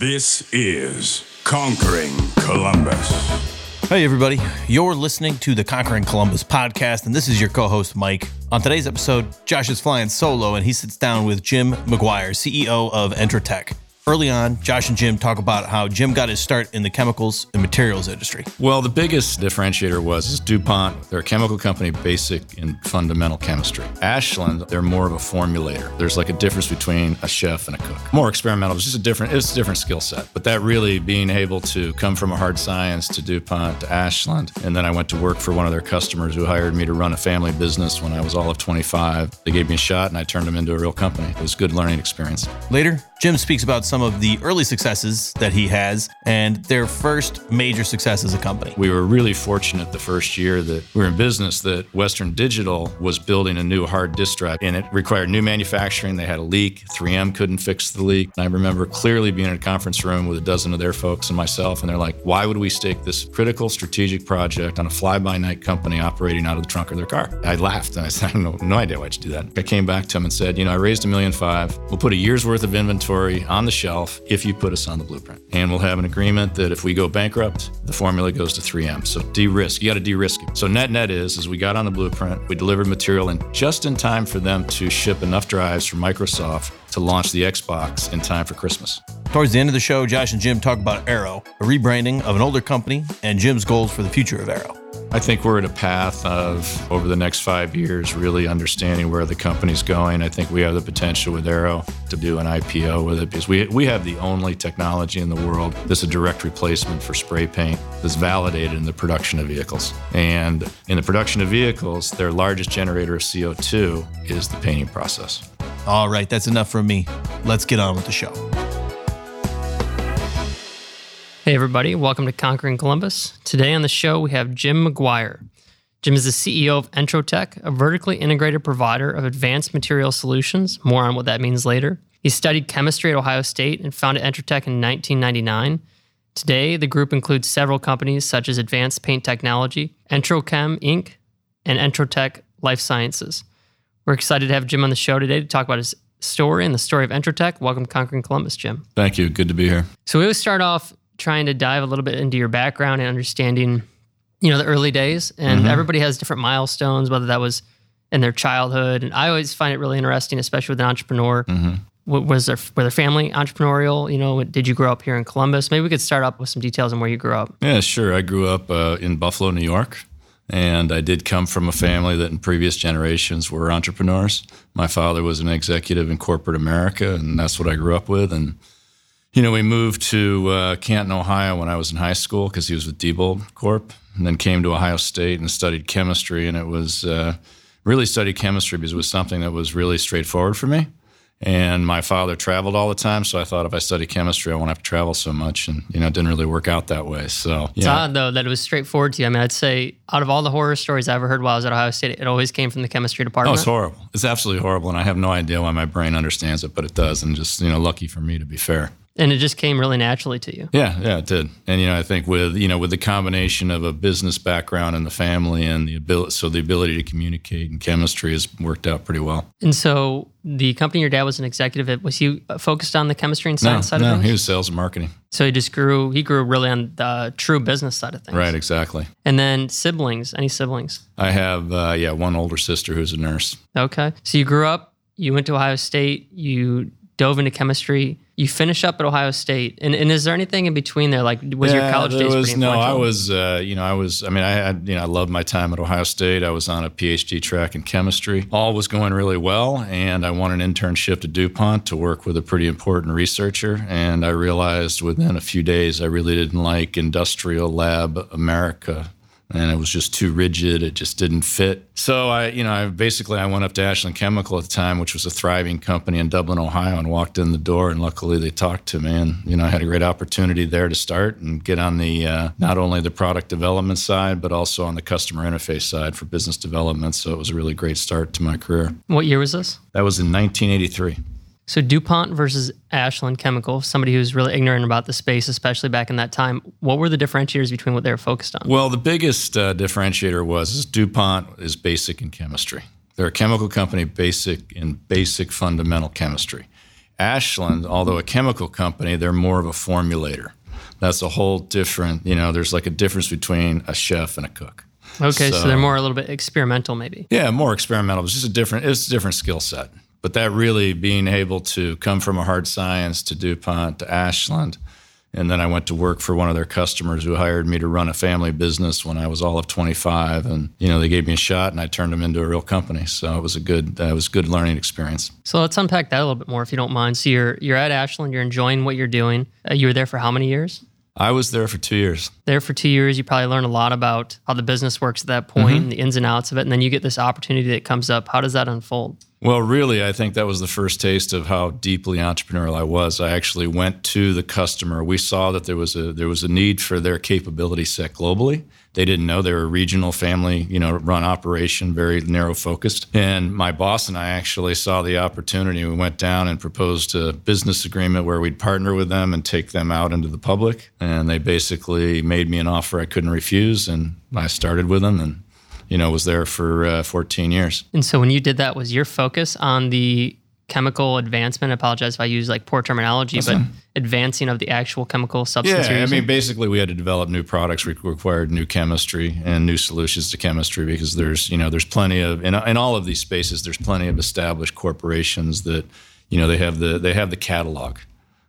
This is Conquering Columbus. Hey, everybody. You're listening to the Conquering Columbus podcast, and this is your co host, Mike. On today's episode, Josh is flying solo, and he sits down with Jim McGuire, CEO of Entrotech. Early on, Josh and Jim talk about how Jim got his start in the chemicals and materials industry. Well, the biggest differentiator was is DuPont. They're a chemical company, basic in fundamental chemistry. Ashland, they're more of a formulator. There's like a difference between a chef and a cook. More experimental. It's just a different. It's a different skill set. But that really being able to come from a hard science to DuPont to Ashland, and then I went to work for one of their customers who hired me to run a family business when I was all of 25. They gave me a shot, and I turned them into a real company. It was a good learning experience. Later, Jim speaks about some of the early successes that he has and their first major success as a company. We were really fortunate the first year that we were in business that Western Digital was building a new hard disk drive and it required new manufacturing. They had a leak. 3M couldn't fix the leak. And I remember clearly being in a conference room with a dozen of their folks and myself, and they're like, why would we stake this critical strategic project on a fly by night company operating out of the trunk of their car? I laughed and I said, I have no, no idea why'd you do that. I came back to them and said, you know, I raised a million five. We'll put a year's worth of inventory on the shelf if you put us on the blueprint. And we'll have an agreement that if we go bankrupt, the formula goes to 3M. So de-risk. You got to de-risk it. So net net is, is we got on the blueprint, we delivered material and just in time for them to ship enough drives from Microsoft to launch the Xbox in time for Christmas. Towards the end of the show, Josh and Jim talk about Aero, a rebranding of an older company, and Jim's goals for the future of Aero. I think we're at a path of, over the next five years, really understanding where the company's going. I think we have the potential with Aero to do an IPO with it because we, we have the only technology in the world that's a direct replacement for spray paint that's validated in the production of vehicles. And in the production of vehicles, their largest generator of CO2 is the painting process. All right, that's enough from me. Let's get on with the show. Hey, everybody, welcome to Conquering Columbus. Today on the show, we have Jim McGuire. Jim is the CEO of Entrotech, a vertically integrated provider of advanced material solutions. More on what that means later. He studied chemistry at Ohio State and founded Entrotech in 1999. Today, the group includes several companies such as Advanced Paint Technology, Entrochem Inc., and Entrotech Life Sciences. We're excited to have Jim on the show today to talk about his story and the story of Entrotech. Welcome to Conquering Columbus, Jim. Thank you. Good to be here. So we always start off trying to dive a little bit into your background and understanding, you know, the early days. And Mhm. everybody has different milestones, whether that was in their childhood. And I always find it really interesting, especially with an entrepreneur. hmm W- Was their were their family entrepreneurial? You know, did you grow up here in Columbus? Maybe we could start up with some details on where you grew up. Yeah, sure. I grew up uh, in Buffalo, New York, and I did come from a family that in previous generations were entrepreneurs. My father was an executive in corporate America, and that's what I grew up with. And you know, we moved to uh, Canton, Ohio when I was in high school because he was with Diebold Corp, and then came to Ohio State and studied chemistry. And it was uh, really studied chemistry because it was something that was really straightforward for me. And my father traveled all the time, so I thought if I study chemistry, I won't have to travel so much. And you know, it didn't really work out that way. So It's odd though that it was straightforward to you. I mean, I'd say out of all the horror stories I ever heard while I was at Ohio State, it always came from the chemistry department. Oh, it's horrible. It's absolutely horrible, and I have no idea why my brain understands it, but it does. And just you know, lucky for me to be fair. And it just came really naturally to you. Yeah, yeah, it did. And you know, I think with you know with the combination of a business background and the family and the ability, so the ability to communicate and chemistry has worked out pretty well. And so the company your dad was an executive at, was he focused on the chemistry and science side no, of things? No, he was sales and marketing. so he just grew, he grew really on the true business side of things. Right, exactly. And then siblings, any siblings? I have uh, yeah one older sister who's a nurse. Okay. So you grew up, you went to Ohio State, you dove into chemistry, you finish up at Ohio State. And, and is there anything in between there? Like, was your Yeah, college there days was, no i was uh, you know i was i mean i had you know i loved my time at ohio state i was on a phd track in chemistry all was going really well and i won an internship to dupont to work with a pretty important researcher and i realized within a few days i really didn't like industrial lab america and it was just too rigid it just didn't fit. So i you know i basically i went up to ashland chemical at the time which was a thriving company in dublin ohio and walked in the door and luckily they talked to me and you know i had a great opportunity there to start and get on the uh, not only the product development side but also on the customer interface side for business development. So it was a really great start to my career. What year was this? that was in 1983 So DuPont versus Ashland Chemical, somebody who's really ignorant about the space, especially back in that time. What were the differentiators between what they were focused on? Well, the biggest uh, differentiator was is DuPont is basic in chemistry. They're a chemical company basic in basic fundamental chemistry. Ashland, although a chemical company, they're more of a formulator. That's a whole different, you know, there's like a difference between a chef and a cook. Okay, so, so they're more a little bit experimental, maybe. Yeah, more experimental. It's just a different, it's a different skill set. But that really being able to come from a hard science to DuPont to Ashland, and then I went to work for one of their customers who hired me to run a family business when I was all of 25. And, you know, they gave me a shot and I turned them into a real company. So it was a good, uh, it was a good learning experience. So let's unpack that a little bit more if you don't mind. So you're, you're at Ashland, you're enjoying what you're doing. Uh, you were there for how many years? I was there for two years. There for two years, you probably learn a lot about how the business works at that point, mm-hmm. the ins and outs of it, and then you get this opportunity that comes up. How does that unfold? Well, really, I think that was the first taste of how deeply entrepreneurial I was. I actually went to the customer. We saw that there was a there was a need for their capability set globally. They didn't know they were a regional family, you know, run operation, very narrow focused. And my boss and I actually saw the opportunity. We went down and proposed a business agreement where we'd partner with them and take them out into the public. And they basically made me an offer I couldn't refuse, and I started with them and you know, was there for uh, 14 years. And so when you did that, was your focus on the chemical advancement? I apologize if I use like poor terminology, but advancing of the actual chemical substance. Yeah, I mean, basically, we had to develop new products. We required new chemistry and new solutions to chemistry because there's, you know, there's plenty of in, in all of these spaces. There's plenty of established corporations that, you know, they have the they have the catalog.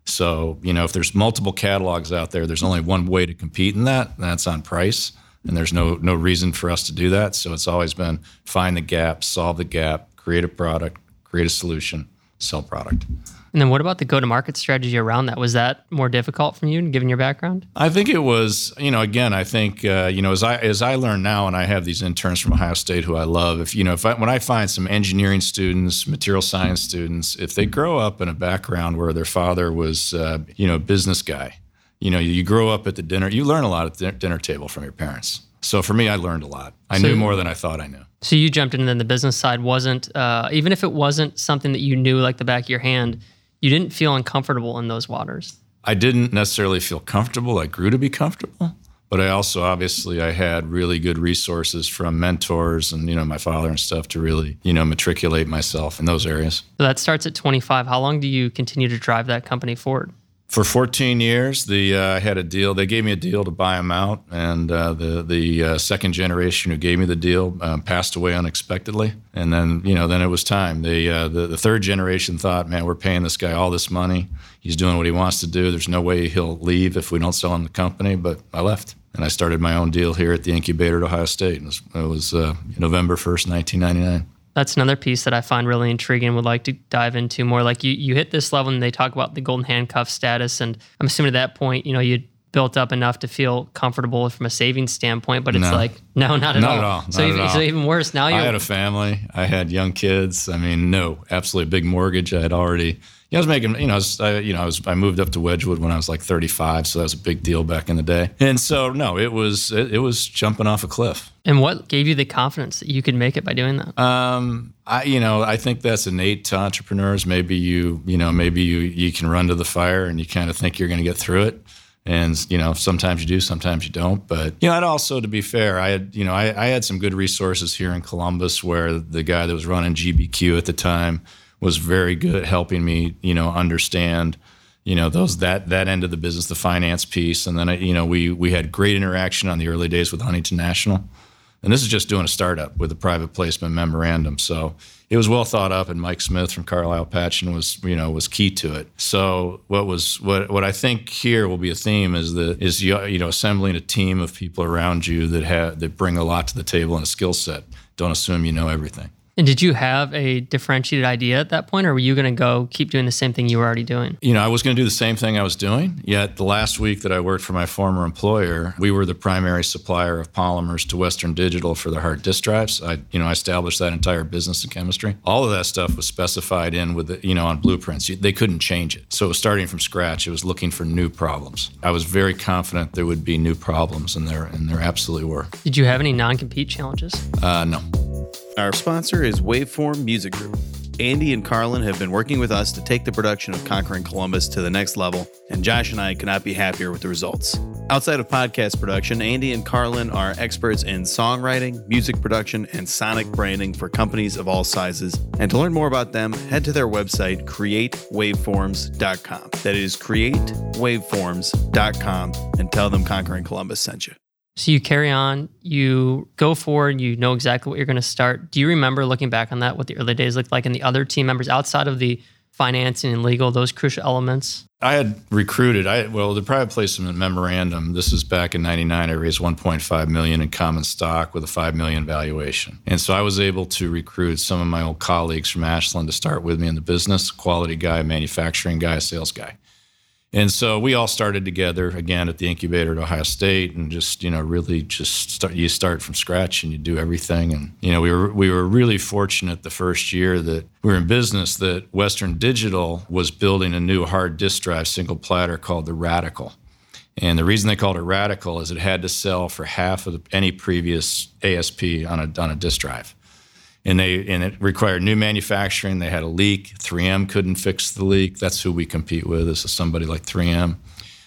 So, you know, if there's multiple catalogs out there, there's only one way to compete in that, and that's on price and there's no no reason for us to do that. So it's always been find the gap, solve the gap, create a product, create a solution, sell product. And then what about the go to market strategy around that? Was that more difficult from you given your background? I think it was, you know, again, I think, uh, you know, as I, as I learn now and I have these interns from Ohio State who I love, if, you know, if I, when I find some engineering students, material science students, if they grow up in a background where their father was, uh, you know, a business guy, you know, you grow up at the dinner, you learn a lot at the dinner table from your parents. So for me, I learned a lot. I so, knew more than I thought I knew. So you jumped in, and then the business side wasn't, uh, even if it wasn't something that you knew like the back of your hand, you didn't feel uncomfortable in those waters. I didn't necessarily feel comfortable. I grew to be comfortable, but I also obviously I had really good resources from mentors and you know my father and stuff to really you know matriculate myself in those areas. So that starts at 25. How long do you continue to drive that company forward? For 14 years, the uh, I had a deal. They gave me a deal to buy them out, and uh, the the uh, second generation who gave me the deal um, passed away unexpectedly. And then you know, then it was time. The, uh, the the third generation thought, man, we're paying this guy all this money. He's doing what he wants to do. There's no way he'll leave if we don't sell him the company. But I left, and I started my own deal here at the incubator at Ohio State. It was, it was uh, November 1st, 1999 that's another piece that I find really intriguing. Would like to dive into more. Like you, you hit this level, and they talk about the golden handcuff status, and I'm assuming at that point, you know, you built up enough to feel comfortable from a savings standpoint. But it's no. like, no, not at not all. At all. So, not even, at all. so even worse. Now you I had a family. I had young kids. I mean, no, absolutely big mortgage. I had already I was making, you know, I was, I, you know, I was, I moved up to Wedgewood when I was like 35, so that was a big deal back in the day. And so, no, it was, it, it was jumping off a cliff. And what gave you the confidence that you could make it by doing that? Um, I, you know, I think that's innate to entrepreneurs. Maybe you, you know, maybe you, you can run to the fire and you kind of think you're going to get through it. And you know, sometimes you do, sometimes you don't. But you know, I'd also, to be fair, I had you know, I, I had some good resources here in Columbus, where the guy that was running GBQ at the time was very good at helping me, you know, understand, you know, those that that end of the business, the finance piece, and then you know we we had great interaction on the early days with Huntington National, and this is just doing a startup with a private placement memorandum, so it was well thought up, and Mike Smith from Carlile Patchen was you know was key to it. So what was what what I think here will be a theme is the is you know assembling a team of people around you that have that bring a lot to the table and a skill set. Don't assume you know everything. And did you have a differentiated idea at that point, or were you going to go keep doing the same thing you were already doing? You know, I was going to do the same thing I was doing. Yet the last week that I worked for my former employer, we were the primary supplier of polymers to Western Digital for their hard disk drives. I, you know, I established that entire business in chemistry. All of that stuff was specified in with, the, you know, on blueprints. They couldn't change it. So it was starting from scratch. It was looking for new problems. I was very confident there would be new problems, and there and there absolutely were. Did you have any non-compete challenges? Uh, no. Our sponsor is Waveform Music Group. Andy and Carlin have been working with us to take the production of Conquering Columbus to the next level, and Josh and I cannot be happier with the results. Outside of podcast production, Andy and Carlin are experts in songwriting, music production, and sonic branding for companies of all sizes. And to learn more about them, head to their website, createwaveforms.com. That is createwaveforms.com and tell them Conquering Columbus sent you. So you carry on, you go forward, you know exactly what you're going to start. Do you remember looking back on that, what the early days looked like and the other team members outside of the financing and legal, those crucial elements? I had recruited. I well, the private placement memorandum. This is back in '99. I raised 1.5 million in common stock with a 5 million valuation, and so I was able to recruit some of my old colleagues from Ashland to start with me in the business. Quality guy, manufacturing guy, sales guy. And so we all started together again at the incubator at Ohio State, and just you know really just start. You start from scratch and you do everything. And you know we were we were really fortunate the first year that we were in business that Western Digital was building a new hard disk drive single platter called the Radical. And the reason they called it Radical is it had to sell for half of the, any previous ASP on a on a disk drive and they and it required new manufacturing. They had a leak. 3M couldn't fix the leak. That's who we compete with. This is somebody like 3M.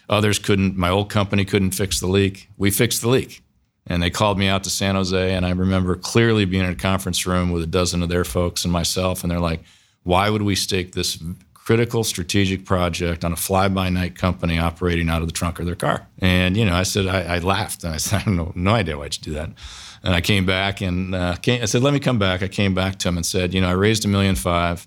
Others couldn't. My old company couldn't fix the leak. We fixed the leak, and they called me out to San Jose. And I remember clearly being in a conference room with a dozen of their folks and myself, and they're like, "Why would we stake this?" critical strategic project on a fly-by-night company operating out of the trunk of their car. And you know, I said I, I laughed and I said I have no, no idea why'd you do that. And I came back and uh, came, I said, let me come back. I came back to him and said, you know, I raised a million five.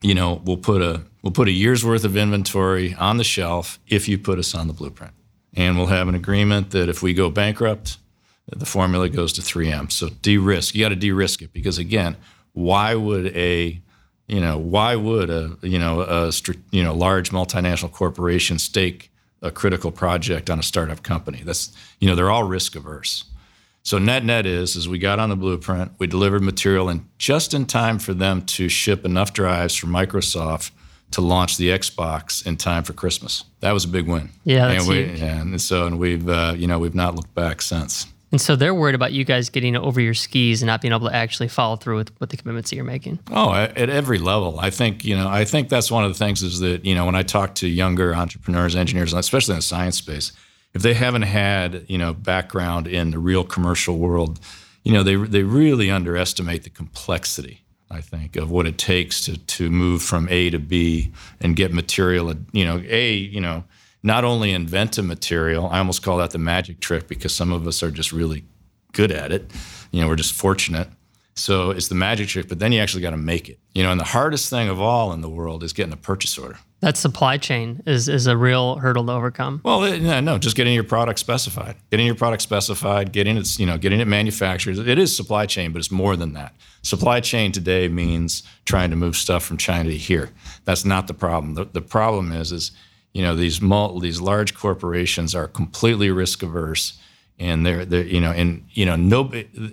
You know, we'll put a we'll put a year's worth of inventory on the shelf if you put us on the blueprint, and we'll have an agreement that if we go bankrupt, the formula goes to 3M. So de-risk. You got to de-risk it because again, why would a you know why would a you know a you know large multinational corporation stake a critical project on a startup company? That's you know they're all risk averse. So net net is is we got on the blueprint, we delivered material and just in time for them to ship enough drives for Microsoft to launch the Xbox in time for Christmas. That was a big win. Yeah, and we huge. and so and we've uh, you know we've not looked back since. And so they're worried about you guys getting over your skis and not being able to actually follow through with, with the commitments that you're making. Oh, at, at every level. I think, you know, I think that's one of the things is that, you know, when I talk to younger entrepreneurs, engineers, especially in the science space, if they haven't had you know background in the real commercial world, you know they they really underestimate the complexity. I think of what it takes to to move from A to B and get material. You know, A you know not only invent a material. I almost call that the magic trick because some of us are just really good at it. You know, we're just fortunate. So it's the magic trick, but then you actually got to make it. You know, and the hardest thing of all in the world is getting a purchase order. That supply chain is is a real hurdle to overcome. Well, no, no, just getting your product specified, getting your product specified, getting it, you know, getting it manufactured. It is supply chain, but it's more than that. Supply chain today means trying to move stuff from China to here. That's not the problem. The, the problem is, is you know, these mul- these large corporations are completely risk averse and they're, they're you know and you know no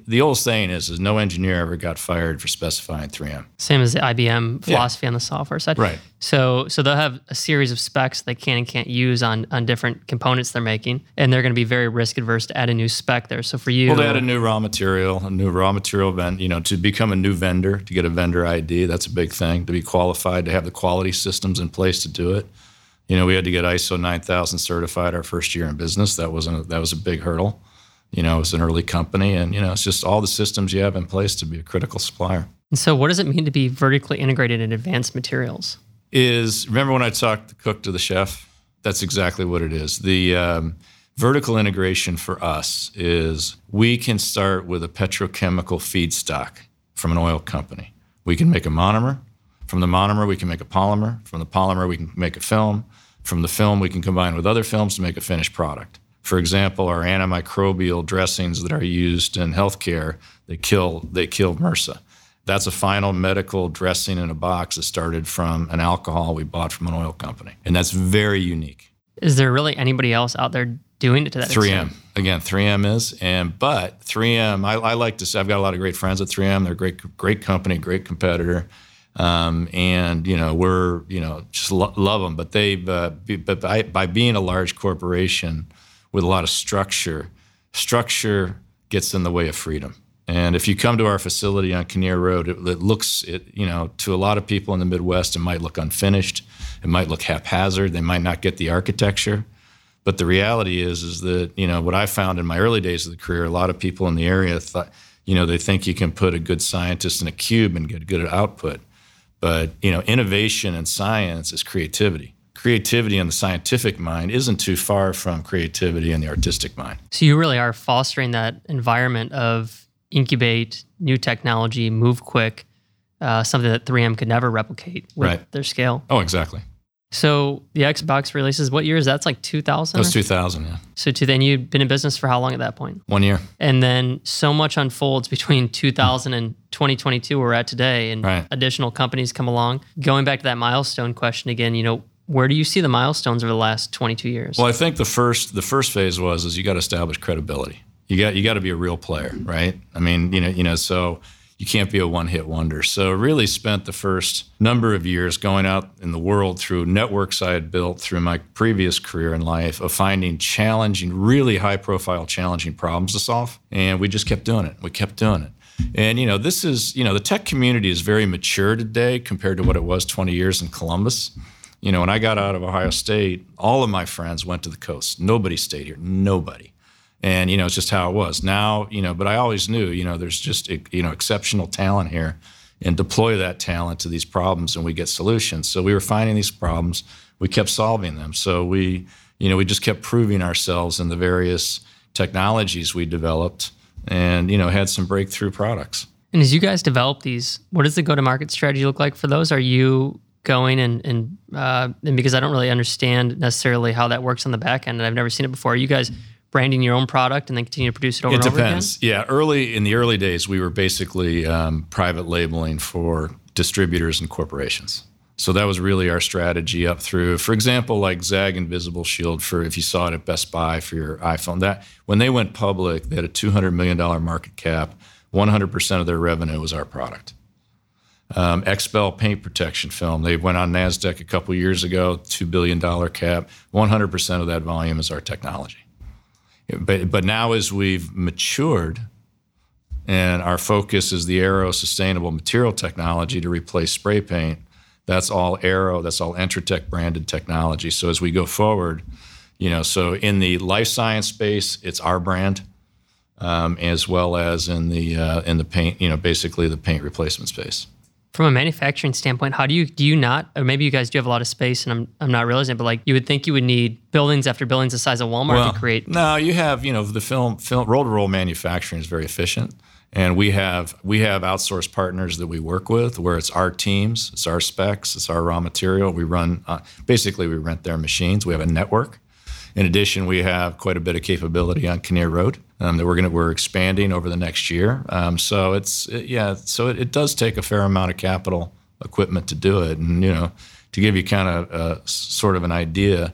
the old saying is is no engineer ever got fired for specifying 3m same as the ibm philosophy yeah. on the software side. Right. So so they'll have a series of specs they can and can't use on on different components they're making and they're going to be very risk adverse to add a new spec there. So for you well they add a new raw material a new raw material vend you know to become a new vendor to get a vendor id that's a big thing to be qualified to have the quality systems in place to do it you know, we had to get ISO 9000 certified our first year in business. That wasn't a, that was a big hurdle. You know, it was an early company, and you know, it's just all the systems you have in place to be a critical supplier. And so, what does it mean to be vertically integrated in advanced materials? Is remember when I talked the cook to the chef? That's exactly what it is. The um, vertical integration for us is we can start with a petrochemical feedstock from an oil company. We can make a monomer. From the monomer, we can make a polymer. From the polymer, we can make a film. From the film, we can combine with other films to make a finished product. For example, our antimicrobial dressings that are used in healthcare, they kill they kill MRSA. That's a final medical dressing in a box that started from an alcohol we bought from an oil company. And that's very unique. Is there really anybody else out there doing it to that 3M. Extent? Again, 3M is. And but 3M, I, I like to say I've got a lot of great friends at 3M. They're a great, great company, great competitor. Um, and you know we're you know just lo- love them, but they uh, be, but by, by being a large corporation with a lot of structure, structure gets in the way of freedom. And if you come to our facility on Kinnear Road, it, it, looks, it, you know, to a lot of people in the Midwest, it might look unfinished. It might look haphazard. They might not get the architecture. But the reality is, is that you know what I found in my early days of the career, a lot of people in the area thought, you know, they think you can put a good scientist in a cube and get good output. But you know, innovation and science is creativity. Creativity in the scientific mind isn't too far from creativity in the artistic mind. So you really are fostering that environment of incubate new technology, move quick, uh, something that 3M could never replicate with Right. their scale. Oh, exactly. So the Xbox releases, what year is that? That's like 2000? That was 2000. Yeah, so to then you'd been in business for how long at that point? one year. And then so much unfolds between 2000 and 2022, where we're at today, and Right. additional companies come along. Going back to that milestone question again, you know, where do you see the milestones over the last 22 years? Well, I think the first the first phase was is you got to establish credibility. You got you got to be a real player, right? I mean, you know, you know, so you can't be a one hit wonder. So really spent the first number of years going out in the world through networks I had built through my previous career in life of finding challenging, really high profile, challenging problems to solve, and we just kept doing it. We kept doing it. And you know, this is you know, the tech community is very mature today compared to what it was 20 years in Columbus. You know, when I got out of Ohio State, all of my friends went to the coast. Nobody stayed here. Nobody. And you know, it's just how it was. Now, you know, but I always knew, you know, there's just you know exceptional talent here, and deploy that talent to these problems, and we get solutions. So we were finding these problems, we kept solving them. So we, you know, we just kept proving ourselves in the various technologies we developed, and you know, had some breakthrough products. And as you guys develop these, what does the go-to-market strategy look like for those? Are you going and and, uh, and because I don't really understand necessarily how that works on the back end, and I've never seen it before. Are you guys branding your own product and then continue to produce it over It and over again? depends. Yeah, early in the early days, we were basically um, private labeling for distributors and corporations. So that was really our strategy up through, for example, like ZAGG Invisible Shield for if you saw it at Best Buy for your iPhone. That when they went public, they had a two hundred million dollar market cap. One hundred percent of their revenue was our product. Um, XPEL paint protection film. They went on Nasdaq a couple years ago, two billion dollar cap. One hundred percent of that volume is our technology. But but now as we've matured, and our focus is the Aero sustainable material technology to replace spray paint. That's all Aero. That's all Entrotech branded technology. So as we go forward, you know, so in the life science space, it's our brand, um, as well as in the uh, in the paint, you know, basically the paint replacement space. From a manufacturing standpoint, how do you do you not, or maybe you guys do have a lot of space, and I'm I'm not realizing it, but like you would think you would need buildings after buildings the size of Walmart to create. No, you have you know the film film roll to roll manufacturing is very efficient, and we have we have outsourced partners that we work with where it's our teams, it's our specs, it's our raw material. We run uh, basically we rent their machines. We have a network. In addition, we have quite a bit of capability on Kinnear Road um, that we're going to we're expanding over the next year. Um, so it's it- yeah, so it, it does take a fair amount of capital equipment to do it, and you know to give you kind of uh, s- sort of an idea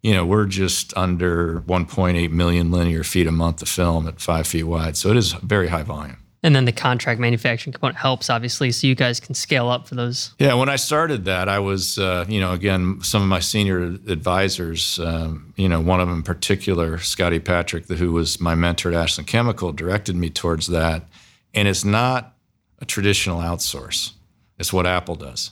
you know, we're just under 1.8 million linear feet a month of film at five feet wide. So it is very high volume. And then the contract manufacturing component helps, obviously, so you guys can scale up for those. Yeah, when I started that, I was, uh, you know, again, some of my senior advisors, um, you know, one of them in particular, Scotty Patrick, who was my mentor at Ashland Chemical, directed me towards that. And it's not a traditional outsource, it's what Apple does.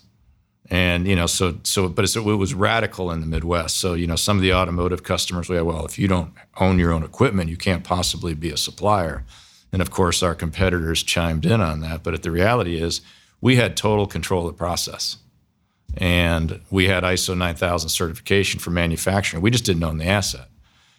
And you know, so so, but it was radical in the Midwest. So you know, some of the automotive customers, we had, well, if you don't own your own equipment, you can't possibly be a supplier. And of course, our competitors chimed in on that. But the reality is, we had total control of the process, and we had ISO 9000 certification for manufacturing. We just didn't own the asset,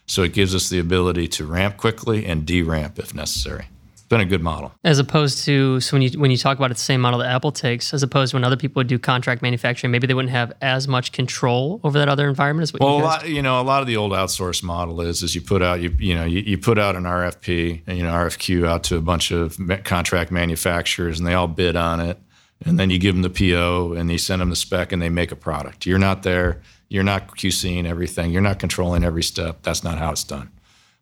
so it gives us the ability to ramp quickly and de-ramp if necessary. Been a good model. As opposed to, so when you when you talk about it, the same model that Apple takes, as opposed to when other people would do contract manufacturing, maybe they wouldn't have as much control over that other environment as what Well, you a guys lot, you know, a lot of the old outsource model is is you put out you you know you, you put out an RFP, and you know, RFQ out to a bunch of contract manufacturers, and they all bid on it, and then you give them the PO, and you send them the spec, and they make a product. You're not there. You're not QCing everything. You're not controlling every step. That's not how it's done.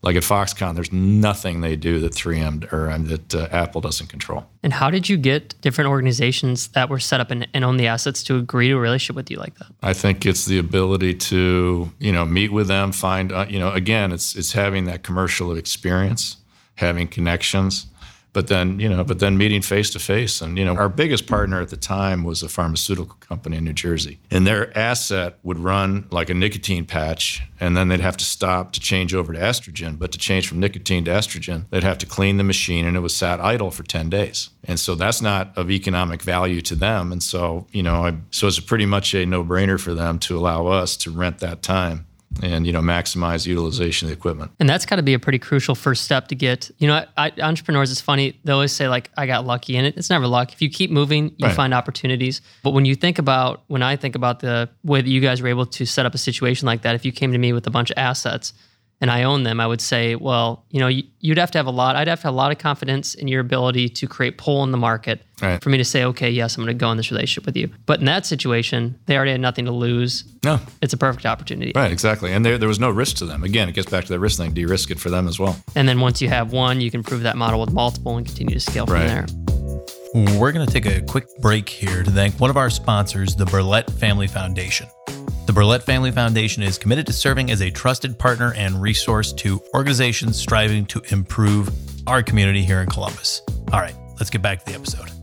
Like at Foxconn, there's nothing they do that 3M or um, that uh, Apple doesn't control. And how did you get different organizations that were set up and, and own the assets to agree to a relationship with you like that? I think it's the ability to, you know, meet with them, find, uh, you know, again, it's it's having that commercial experience, having connections, but then you know but then meeting face to face. And you know our biggest hmm. partner at the time was a pharmaceutical company in new jersey. And their asset would run like a nicotine patch and then they'd have to stop to change over to estrogen. But to change from nicotine to estrogen they'd have to clean the machine and it was sat idle for 10 days. And so that's not of economic value to them. And so you know I, so it's pretty much a no-brainer for them to allow us to rent that time and you know maximize utilization of the equipment. And that's got to be a pretty crucial first step to get. You know, I, entrepreneurs. It's funny they always say like I got lucky, and it, it's never luck. If you keep moving, you right. find opportunities. But when you think about when I think about the way that you guys were able to set up a situation like that, if you came to me with a bunch of assets and I own them, I would say, well, you know, you'd have to have a lot. I'd have to have a lot of confidence in your ability to create pull in the market right. for me to say, okay, yes, I'm going to go in this relationship with you. But in that situation, they already had nothing to lose. No, it's a perfect opportunity. Right, exactly. And there, there was no risk to them. Again, it gets back to that risk thing. De-risk it for them as well. And then once you have one, you can prove that model with multiple and continue to scale right. from there. We're going to take a quick break here to thank one of our sponsors, the Burlett Family Foundation. The Burlett Family Foundation is committed to serving as a trusted partner and resource to organizations striving to improve our community here in Columbus. All right, let's get back to the episode.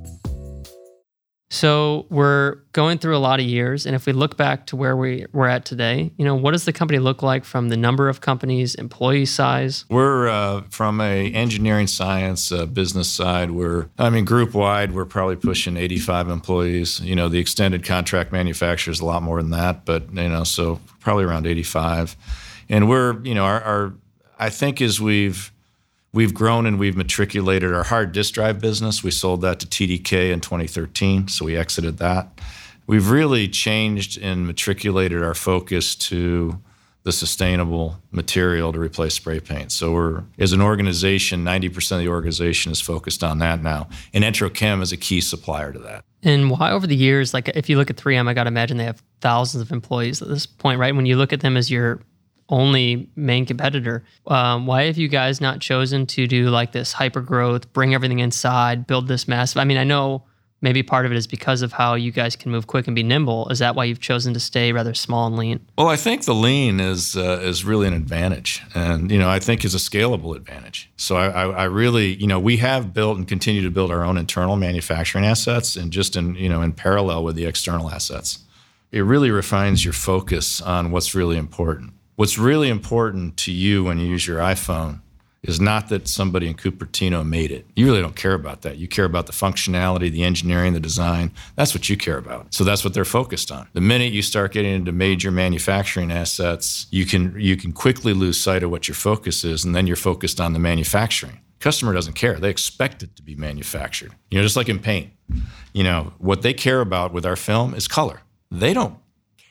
So we're going through a lot of years, and if we look back to where we, we're at today, you know, what does the company look like from the number of companies, employee size? We're uh, from a engineering science uh, business side. We're, I mean, group wide, we're probably pushing 85 employees. You know, the extended contract manufacturer is a lot more than that, but you know, so probably around 85. And we're, you know, our, our I think as we've We've grown and we've matriculated our hard disk drive business. We sold that to TDK in 2013, so we exited that. We've really changed and matriculated our focus to the sustainable material to replace spray paint. So we're as an organization, 90% of the organization is focused on that now. And Entrochem is a key supplier to that. And why over the years, like if you look at 3M, I gotta imagine they have thousands of employees at this point, right? When you look at them as your only main competitor. Um, why have you guys not chosen to do like this hyper growth, bring everything inside, build this massive? I mean, I know maybe part of it is because of how you guys can move quick and be nimble. Is that why you've chosen to stay rather small and lean? Well, I think the lean is uh, is really an advantage, and you know, I think is a scalable advantage. So I, I, I, really, you know, we have built and continue to build our own internal manufacturing assets, and just in you know in parallel with the external assets, it really refines your focus on what's really important. What's really important to you when you use your iPhone is not that somebody in Cupertino made it. You really don't care about that. You care about the functionality, the engineering, the design. That's what you care about. So that's what they're focused on. The minute you start getting into major manufacturing assets, you can you can quickly lose sight of what your focus is and then you're focused on the manufacturing. Customer doesn't care. They expect it to be manufactured. You know, just like in paint. You know, what they care about with our film is color. They don't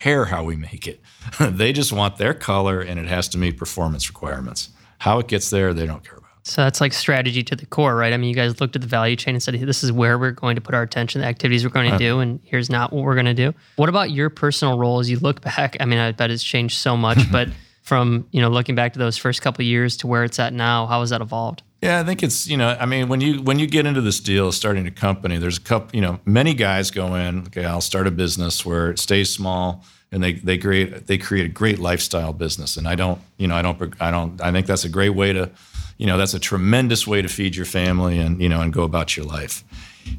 care how we make it. they just want their color and it has to meet performance requirements. How it gets there, they don't care about. So that's like strategy to the core, right? I mean, you guys looked at the value chain and said, hey, this is where we're going to put our attention, the activities we're going to uh-huh. do, and here's not what we're going to do. What about your personal role as you look back? I mean, I bet it's changed so much, but from, you know, looking back to those first couple years to where it's at now, how has that evolved? Yeah, I think it's you know, I mean, when you when you get into this deal, starting a company, there's a couple, you know, many guys go in. Okay, I'll start a business where it stays small and they they create they create a great lifestyle business. And I don't you know I don't I don't I think that's a great way to you know that's a tremendous way to feed your family and you know and go about your life.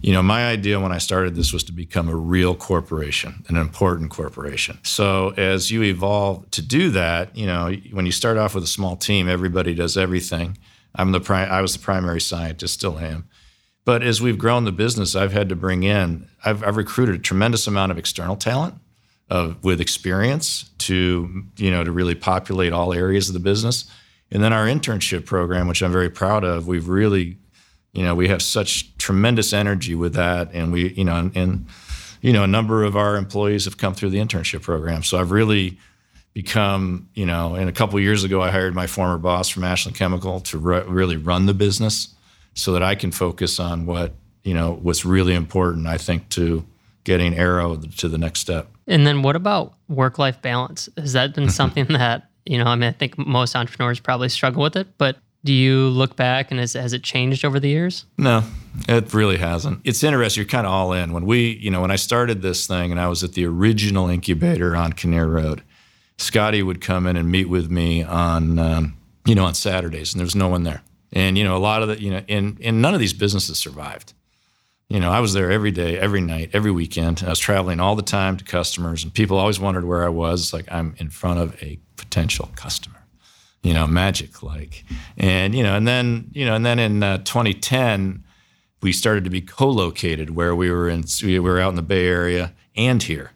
You know, my idea when I started this was to become a real corporation, an important corporation. So as you evolve to do that, you know, when you start off with a small team, everybody does everything. I'm the pri- I was the primary scientist, still am. But as we've grown the business, I've had to bring in, I've, I've recruited a tremendous amount of external talent of with experience to you know to really populate all areas of the business. And then our internship program, which I'm very proud of, we've really, you know, we have such tremendous energy with that, and we, you know, and, and you know, a number of our employees have come through the internship program. So I've really become, you know, and a couple years ago, I hired my former boss from Ashland Chemical to re- really run the business, so that I can focus on what you know what's really important. I think to getting Aero to the next step. And then what about work life balance? Has that been something that, you know, I mean, I think most entrepreneurs probably struggle with it, but do you look back and has, has it changed over the years? No, it really hasn't. It's interesting. You're kind of all in. When we, you know, when I started this thing and I was at the original incubator on Kinnear Road, Scotty would come in and meet with me on, um, you know, on Saturdays, and there was no one there. And you know, a lot of the you know, and and none of these businesses survived. You know, I was there every day, every night, every weekend. I was traveling all the time to customers, and people always wondered where I was. Like I'm in front of a potential customer. You know, magic like, and you know, and then you know, and then in uh, 2010, we started to be co-located where we were in. We were out in the Bay Area and here,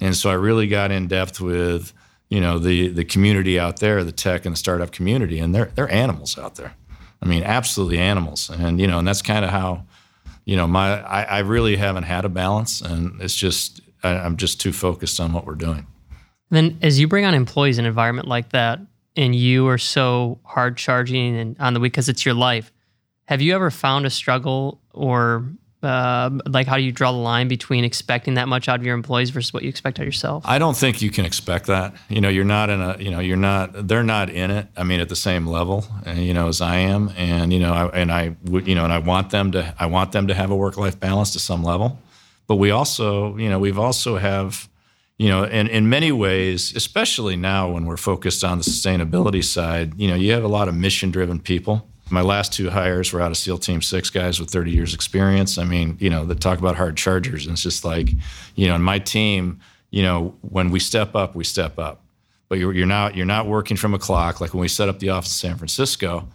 and so I really got in depth with you know the the community out there, the tech and the startup community, and they're they're animals out there. I mean, absolutely animals, and you know, and that's kind of how you know, my I, I really haven't had a balance, and it's just I, I'm just too focused on what we're doing. Then, as you bring on employees in an environment like that, and you are so hard charging and on the week because it's your life, have you ever found a struggle or uh, like how do you draw the line between expecting that much out of your employees versus what you expect out of yourself? I don't think you can expect that. You know, you're not in a, you know, you're not, they're not in it. I mean, at the same level, you know, as I am. And, you know, I, and I would, you know, and I want them to, I want them to have a work life balance to some level. But we also, you know, we've also have, you know, and in many ways, especially now when we're focused on the sustainability side, you know, you have a lot of mission driven people my last two hires were out of SEAL Team Six guys with 30 years experience. I mean, you know, the talk about hard chargers, and it's just like, you know, in my team, you know, when we step up, we step up. But you're, you're not you're not working from a clock. Like when we set up the office in San Francisco,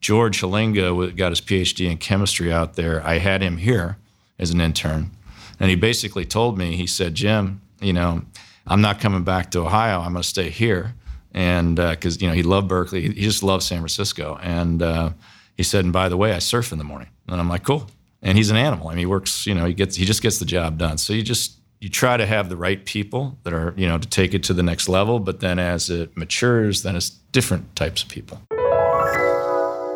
George Halinga got his PhD in chemistry out there. I had him here as an intern, and he basically told me, he said, Jim, you know, I'm not coming back to Ohio. I'm going to stay here and because uh, you know he loved Berkeley, he just loved San Francisco, and uh, he said, and by the way, I surf in the morning, and I'm like, cool. And he's an animal. I mean, he works. You know, he gets he just gets the job done. So you just you try to have the right people that are you know to take it to the next level, but then as it matures, then it's different types of people.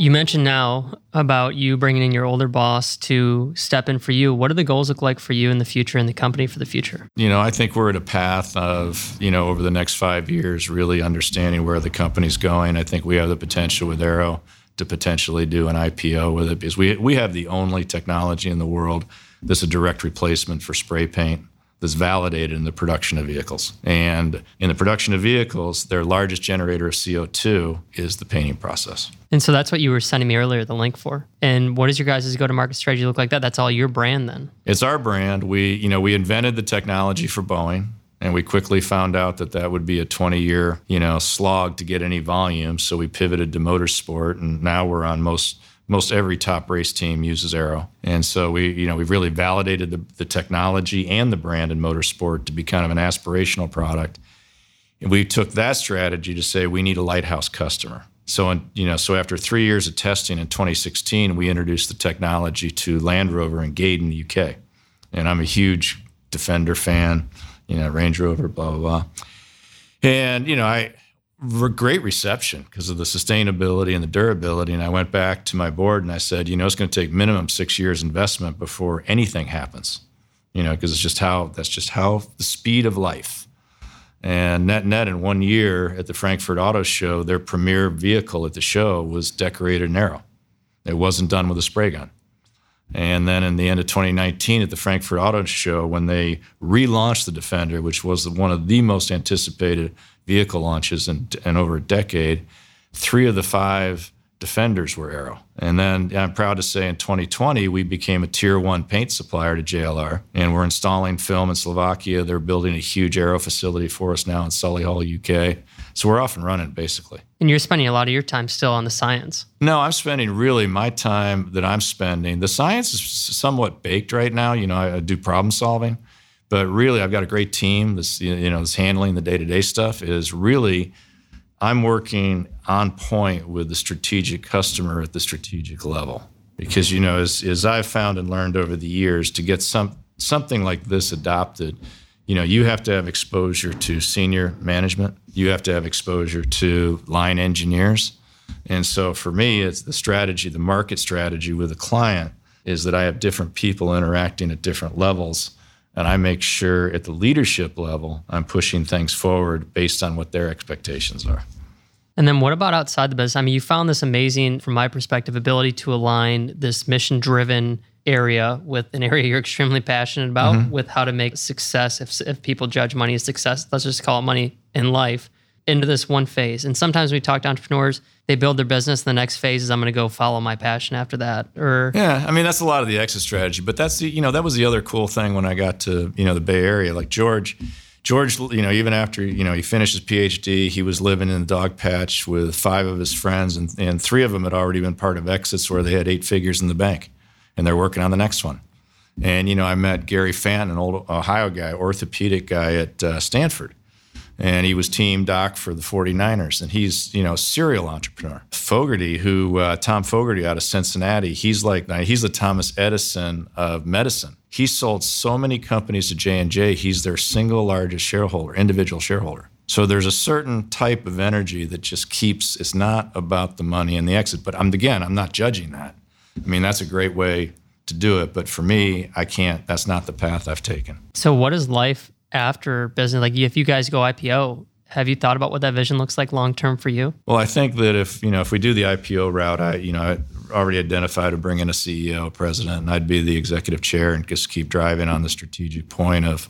You mentioned now about you bringing in your older boss to step in for you. What do the goals look like for you in the future and the company for the future? You know, I think we're at a path of, you know, over the next five years, really understanding where the company's going. I think we have the potential with Aero to potentially do an IPO with it because we, we have the only technology in the world that's a direct replacement for spray paint that's validated in the production of vehicles. And in the production of vehicles, their largest generator of CO2 is the painting process. And so that's what you were sending me earlier, the link for. And what does your guys' go-to-market strategy look like that? That's all your brand then? It's our brand. We, you know, we invented the technology for Boeing. And we quickly found out that that would be a 20 year, you know, slog to get any volume. So we pivoted to motorsport, and now we're on most most every top race team uses Aero. And so we, you know, we've really validated the, the technology and the brand in motorsport to be kind of an aspirational product. And we took that strategy to say we need a lighthouse customer. So, in, you know, so after three years of testing in 2016, we introduced the technology to Land Rover and Gaydon in the UK. And I'm a huge Defender fan, you know, Range Rover, blah blah blah. And you know, I great reception because of the sustainability and the durability. And I went back to my board and I said, you know, it's going to take minimum six years investment before anything happens. You know, because it's just how that's just how the speed of life. And net net in one year at the Frankfurt Auto Show, their premier vehicle at the show was decorated in Aero. It wasn't done with a spray gun. And then in the end of 2019 at the Frankfurt Auto Show, when they relaunched the Defender, which was one of the most anticipated vehicle launches in, in over a decade, three of the five Defenders were Aero. And then I'm proud to say in 2020, we became a tier one paint supplier to JLR. And we're installing film in Slovakia. They're building a huge Aero facility for us now in Solihull, UK. So we're off and running basically. And you're spending a lot of your time still on the science. No, I'm spending really my time that I'm spending. The science is somewhat baked right now. You know, I, I do problem solving, but really I've got a great team that's you know that's handling the day to day stuff. Is really I'm working on point with the strategic customer at the strategic level because you know as, as I've found and learned over the years to get some something like this adopted you know, you have to have exposure to senior management. You have to have exposure to line engineers. And so for me, it's the strategy, the market strategy with a client is that I have different people interacting at different levels. And I make sure at the leadership level, I'm pushing things forward based on what their expectations are. And then what about outside the business? I mean, you found this amazing, from my perspective, ability to align this mission driven area with an area you're extremely passionate about mm-hmm. with how to make success if, if people judge money as success let's just call it money in life into this one phase. And sometimes we talk to entrepreneurs they build their business the next phase is i'm going to go follow my passion after that or yeah i mean that's a lot of the exit strategy but that's the you know that was the other cool thing when i got to you know the bay area. Like george George, you know, even after you know he finished his PhD, he was living in the Dogpatch with five of his friends, and, and three of them had already been part of exits where they had eight figures in the bank and they're working on the next one. And you know, I met Gary Fant, an old Ohio guy, orthopedic guy at uh, Stanford, and he was team doc for the 49ers, and he's you know serial entrepreneur. Fogarty, who uh, Tom Fogarty out of Cincinnati, he's like he's the Thomas Edison of medicine. He sold so many companies to J and J. He's their single largest shareholder, individual shareholder. So there's a certain type of energy that just keeps. It's not about the money and the exit, but I'm again, I'm not judging that. I mean, that's a great way to do it. But for me, I can't, that's not the path I've taken. So, what is life after business? Like, if you guys go IPO, have you thought about what that vision looks like long term for you? Well, I think that if you know if we do the IPO route, I you know I already identified to bring in a CEO, president, and I'd be the executive chair and just keep driving on the strategic point of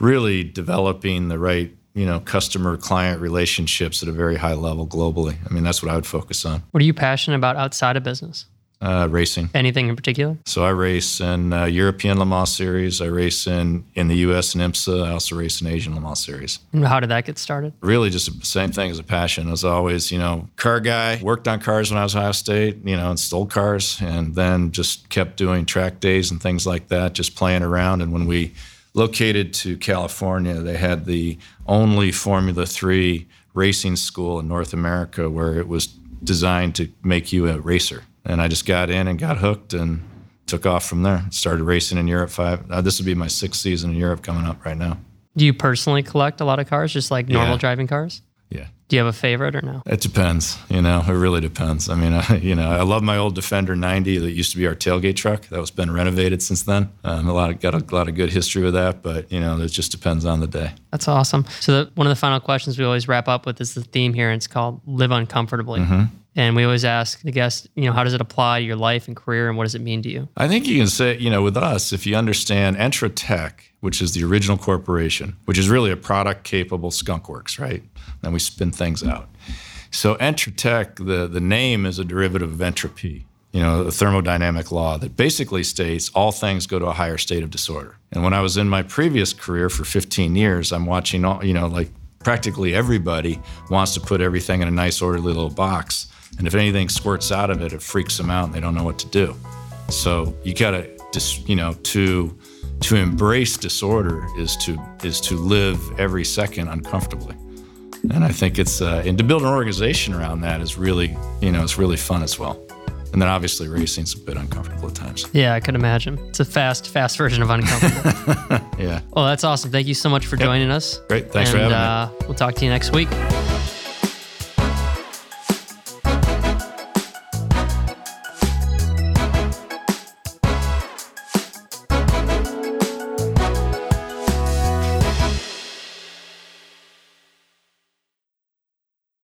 really developing the right you know customer client relationships at a very high level globally. I mean that's what I would focus on. What are you passionate about outside of business? Uh, racing. Anything in particular? So I race in uh, European Le Mans series. I race in in the U.S. and IMSA. I also race in Asian Le Mans series. And how did that get started? Really, just the same thing as a passion. As always, you know, car guy. Worked on cars when I was Ohio State. You know, installed cars, and then just kept doing track days and things like that. Just playing around. And when we located to California, they had the only Formula Three racing school in North America where it was designed to make you a racer and I just got in and got hooked and took off from there. Started racing in Europe. Five. Uh, this would be my sixth season in Europe coming up right now. Do you personally collect a lot of cars, just like normal yeah. driving cars? Yeah. Do you have a favorite or no? It depends. You know, it really depends. I mean, I, you know, I love my old Defender 90 that used to be our tailgate truck. That was been renovated since then. Um, a lot of, got a lot of good history with that, but you know, it just depends on the day. That's awesome. So the, one of the final questions we always wrap up with is the theme here, and it's called "Live Uncomfortably." Mm-hmm. And we always ask the guest, you know, how does it apply to your life and career, and what does it mean to you? I think you can say, you know, with us, if you understand Entrotech, which is the original corporation, which is really a product capable skunkworks, right? And we spin things out. So Entrotech, the, the name is a derivative of entropy, you know, a thermodynamic law that basically states all things go to a higher state of disorder. And when I was in my previous career for 15 years, I'm watching all, you know, like practically everybody wants to put everything in a nice orderly little box. And if anything squirts out of it, it freaks them out and they don't know what to do. So you got to just, you know, to to embrace disorder is to is to live every second uncomfortably. And I think it's uh, and to build an organization around that is really, you know, it's really fun as well. And then obviously racing's a bit uncomfortable at times. Yeah, I could imagine. It's a fast, fast version of uncomfortable. yeah. Well, that's awesome. Thank you so much for yep. joining us. Great. Thanks and, for having uh, me. We'll talk to you next week.